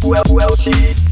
well, well, well, cheat.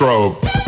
Strobe.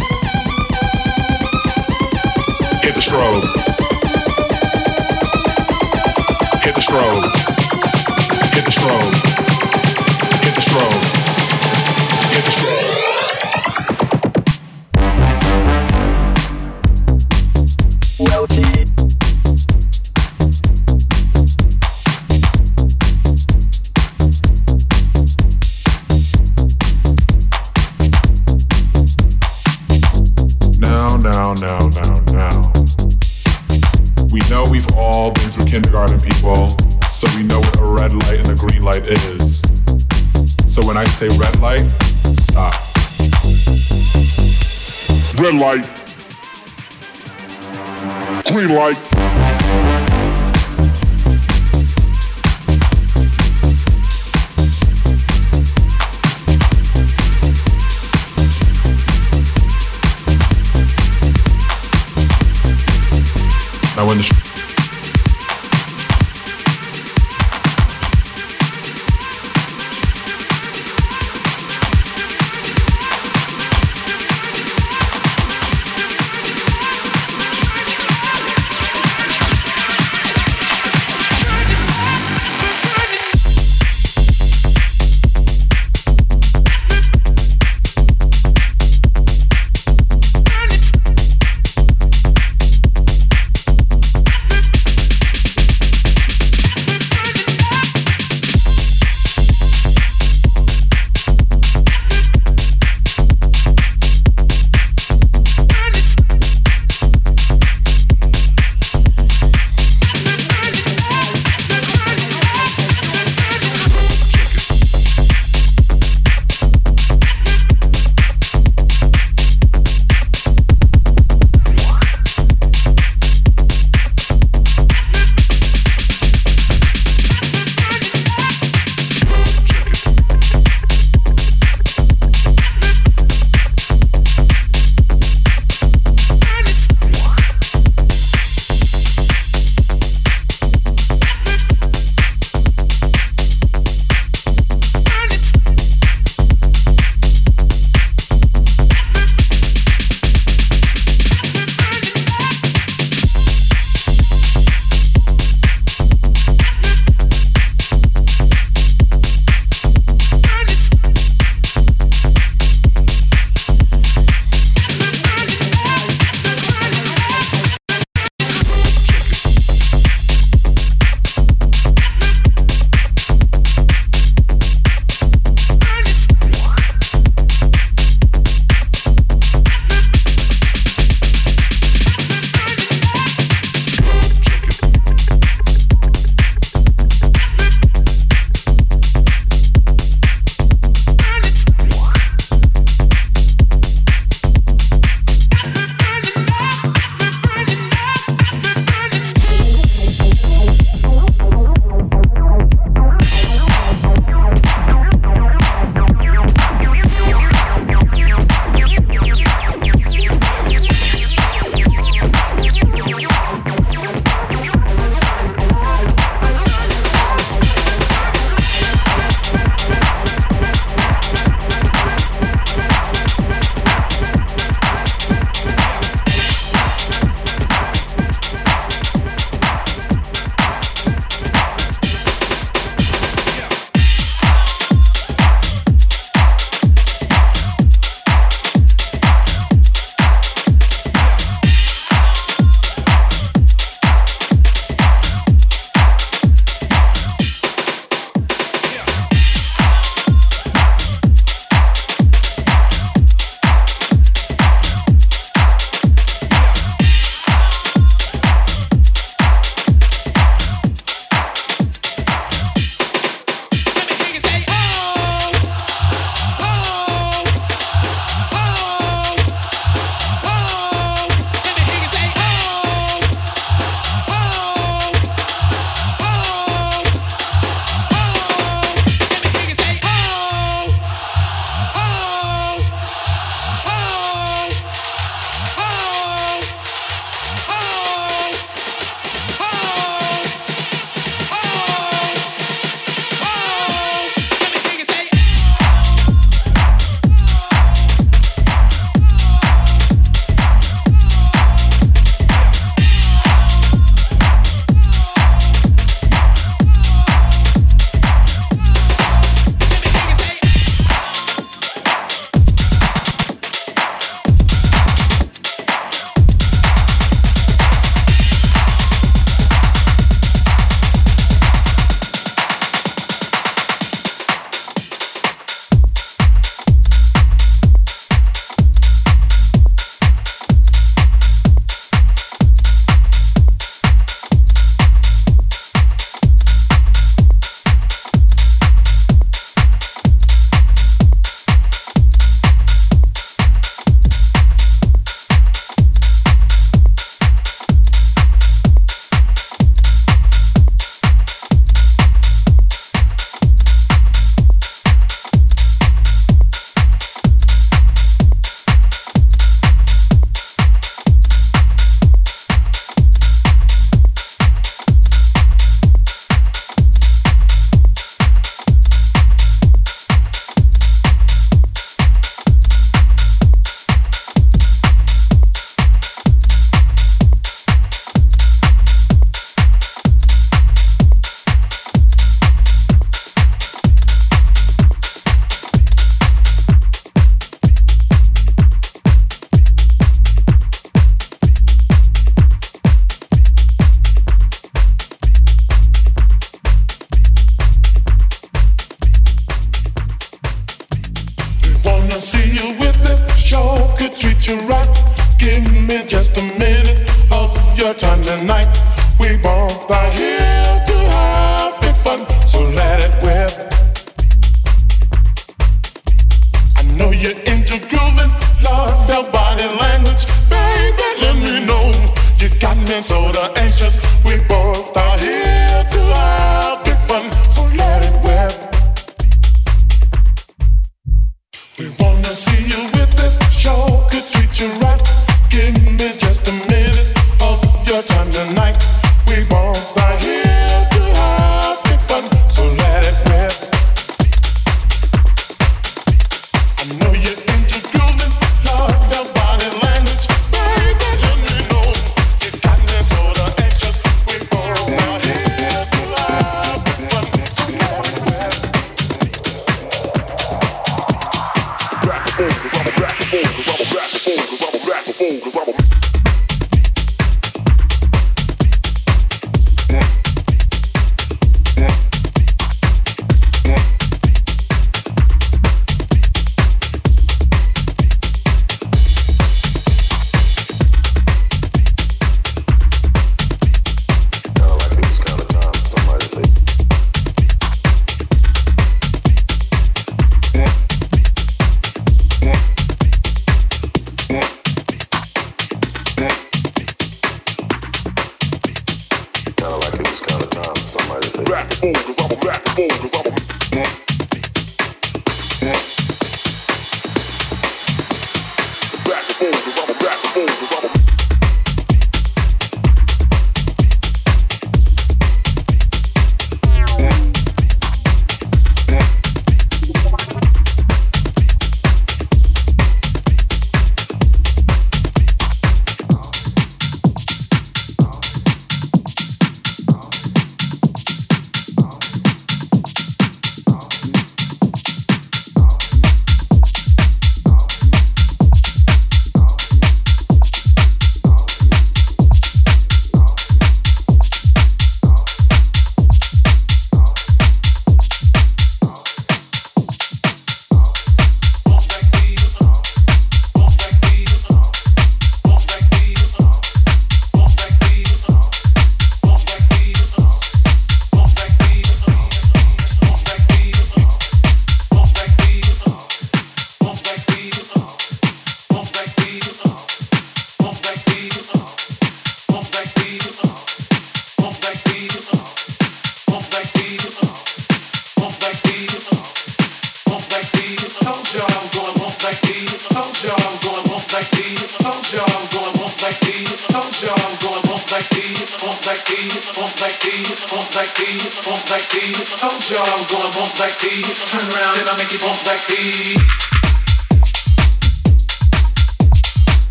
Now when the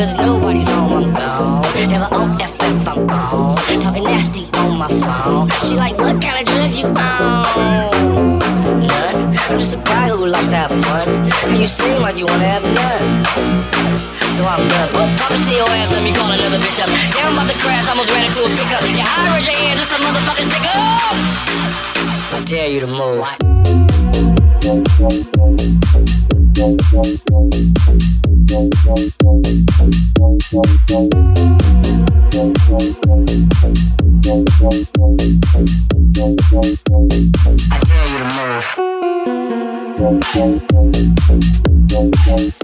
Cause nobody's home, I'm gone. Never on F I'm on. Talking nasty on my phone. She like, what kind of drugs you on? None. I'm just a guy who likes to have fun. And you seem like you wanna have none. So I'm done. Oh, it to your ass, let me call another bitch up. Damn about the crash, I almost ran into a pickup. Yeah, I raise your hands, just a motherfucker stick up. I dare you to move. What? I tell you to move.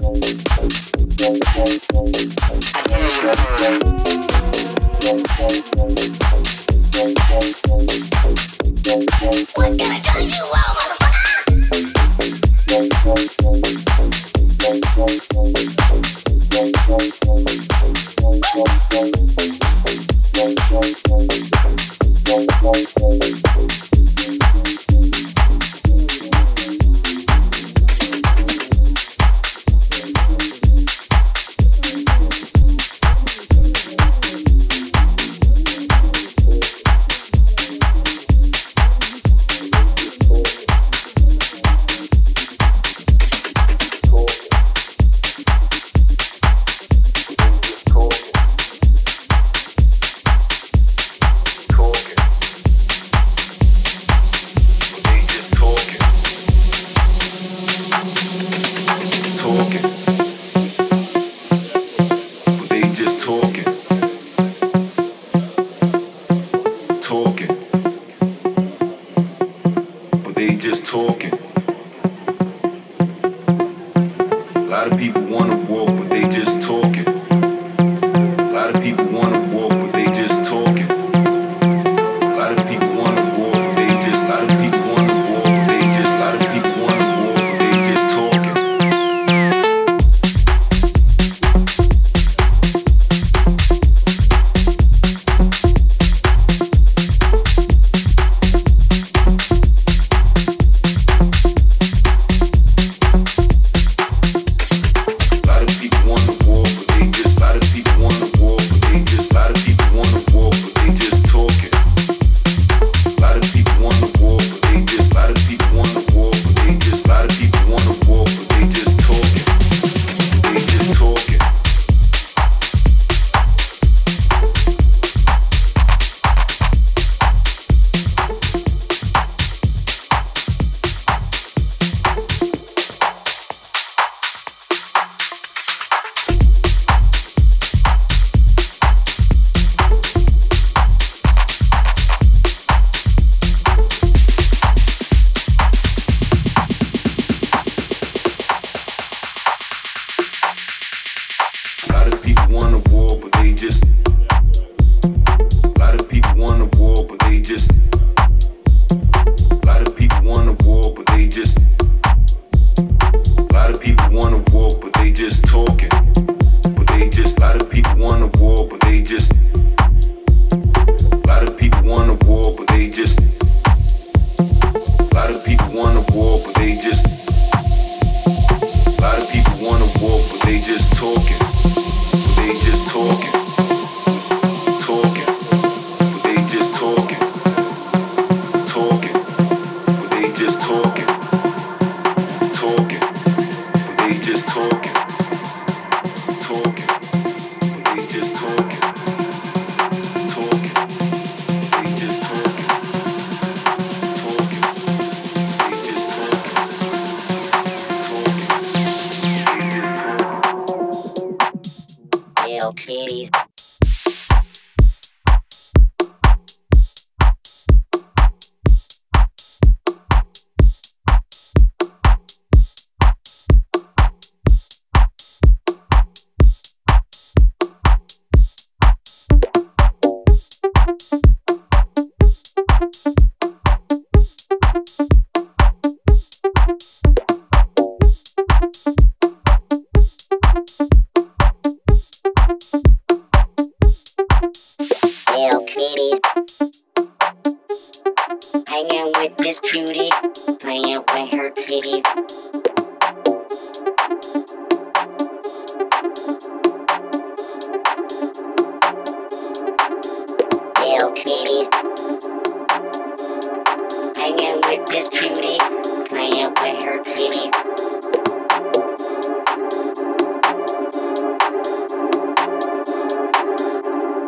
To the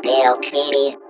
people all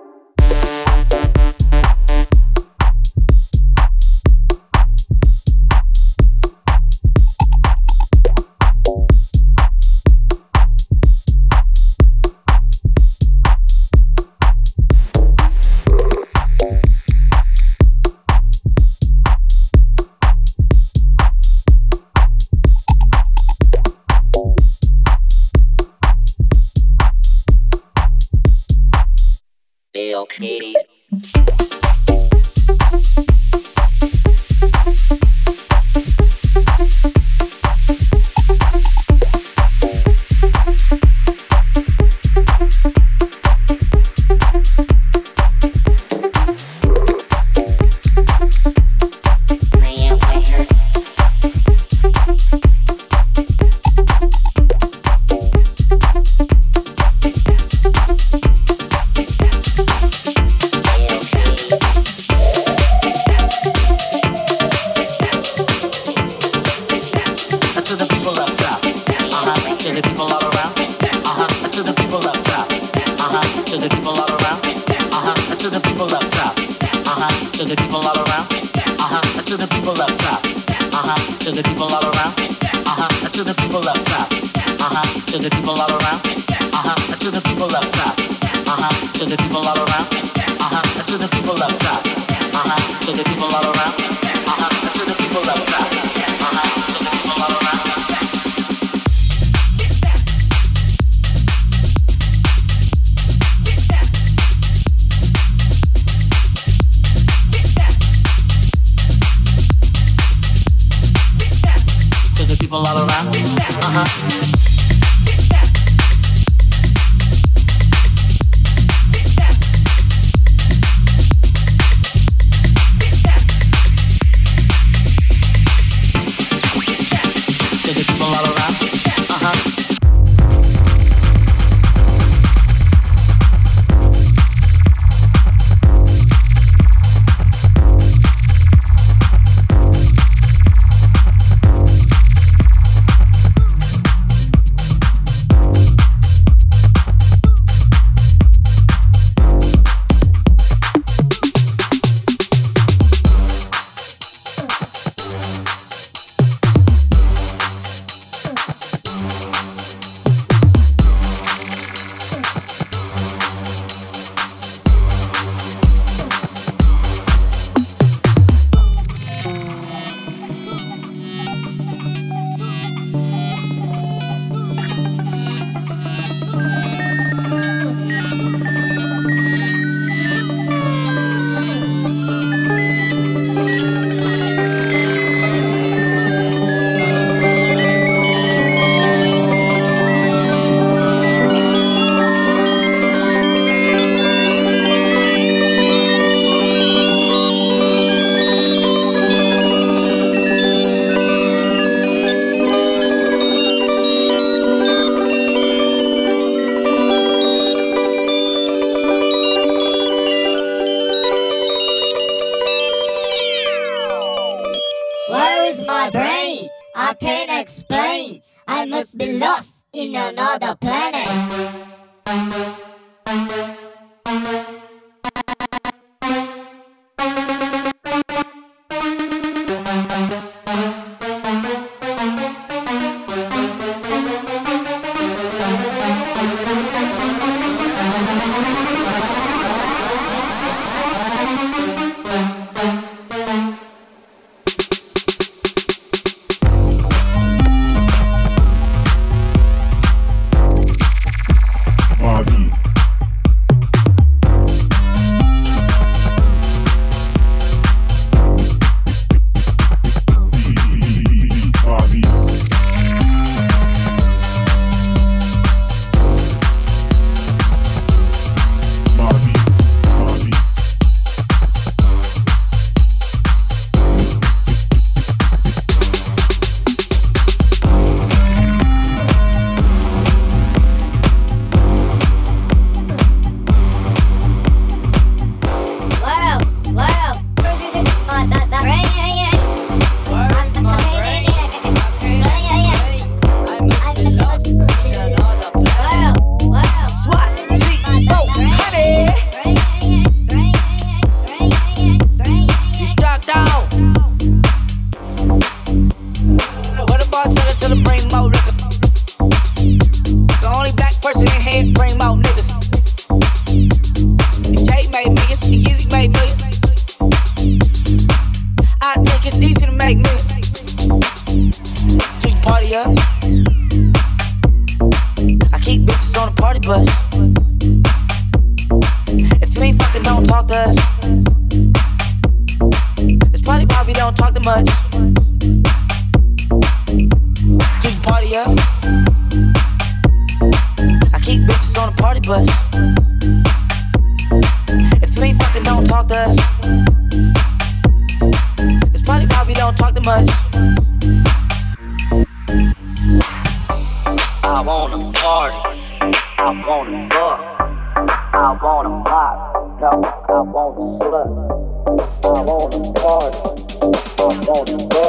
on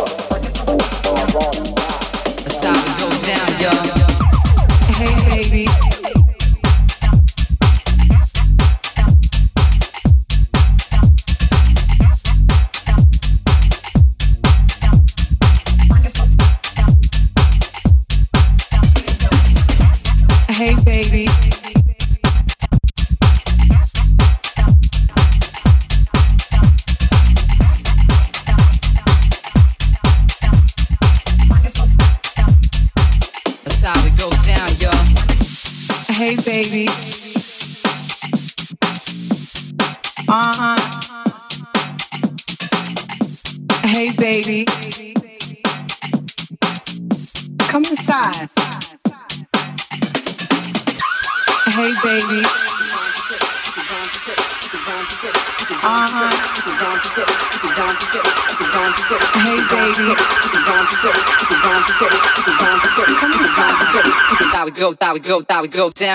We go, that we go down.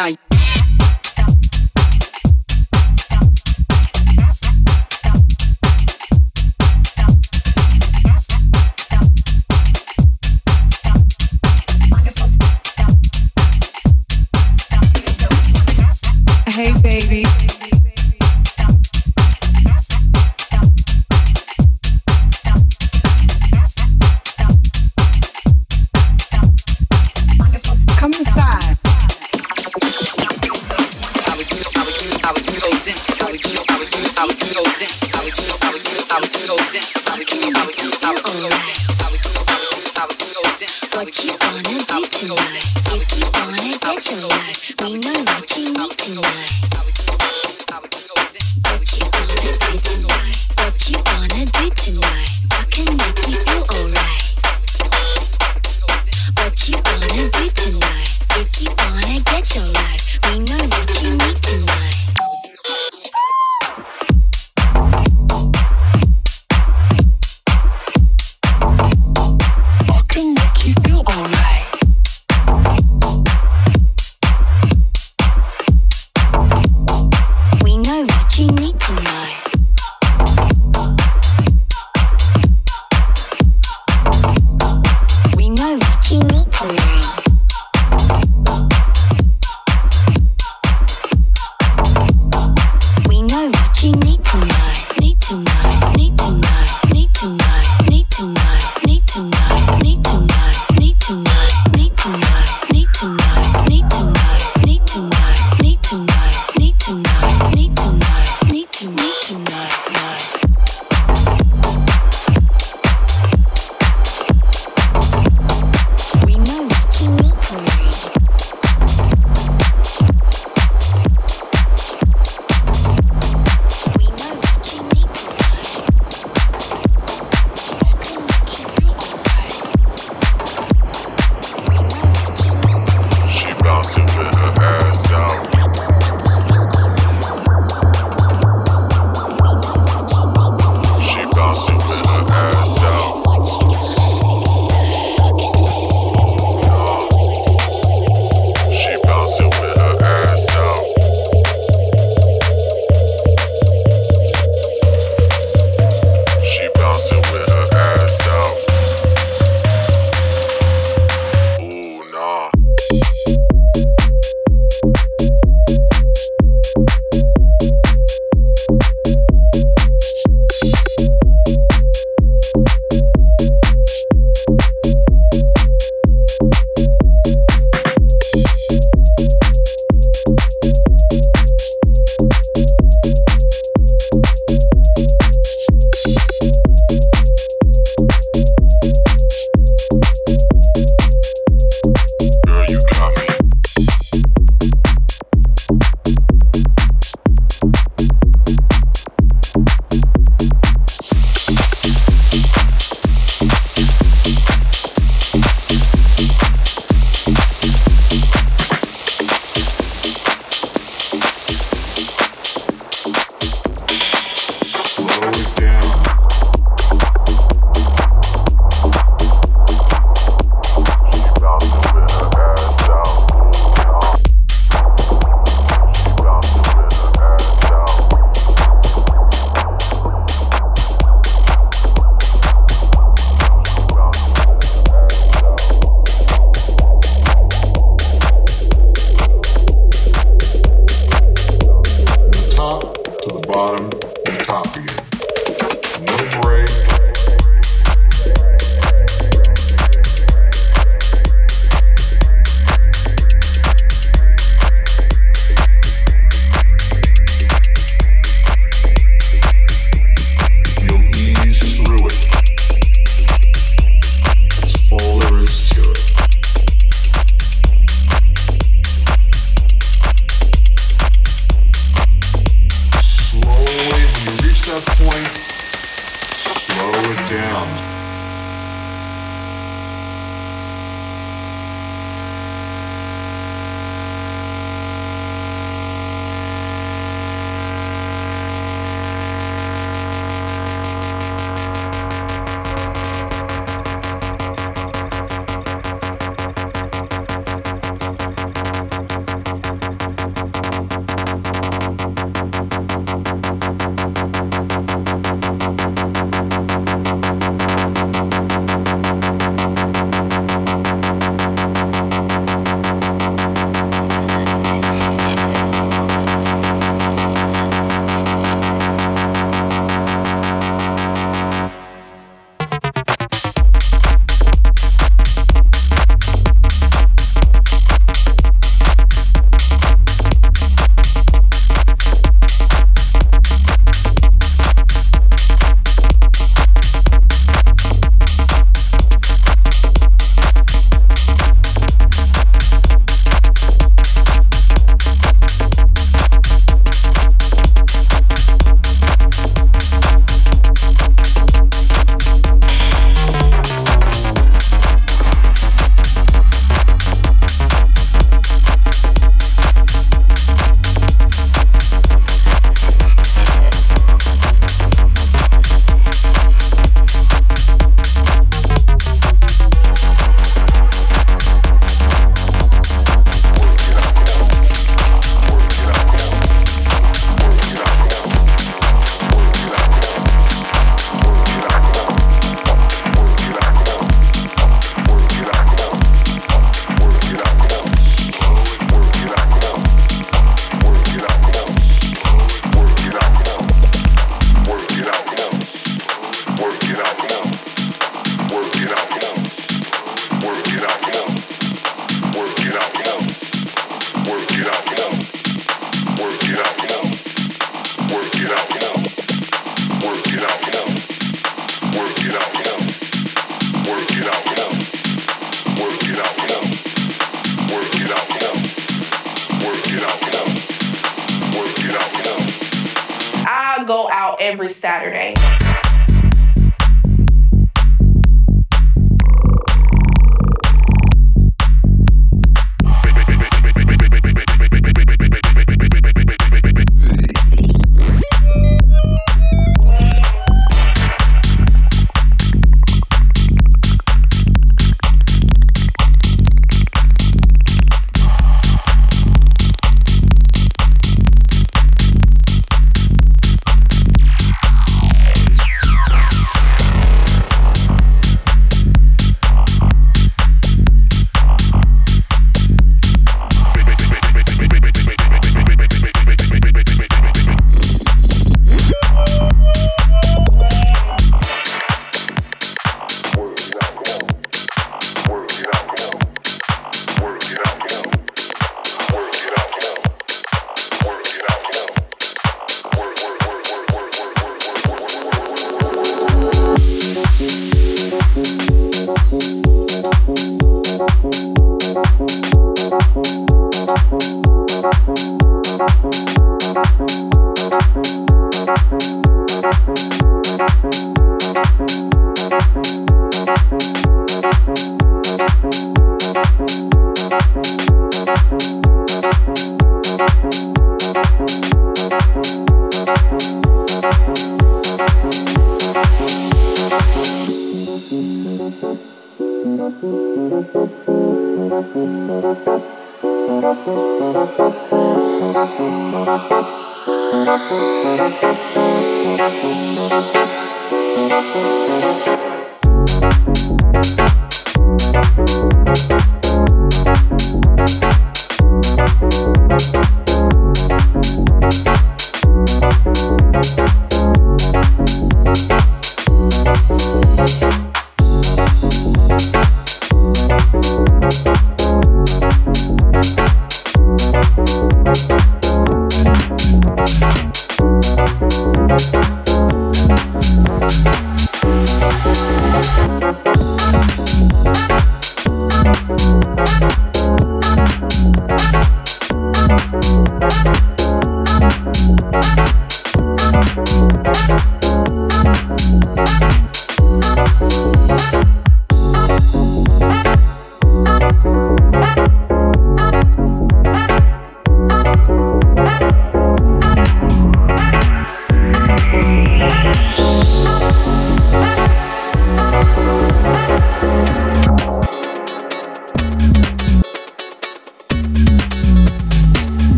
every Saturday.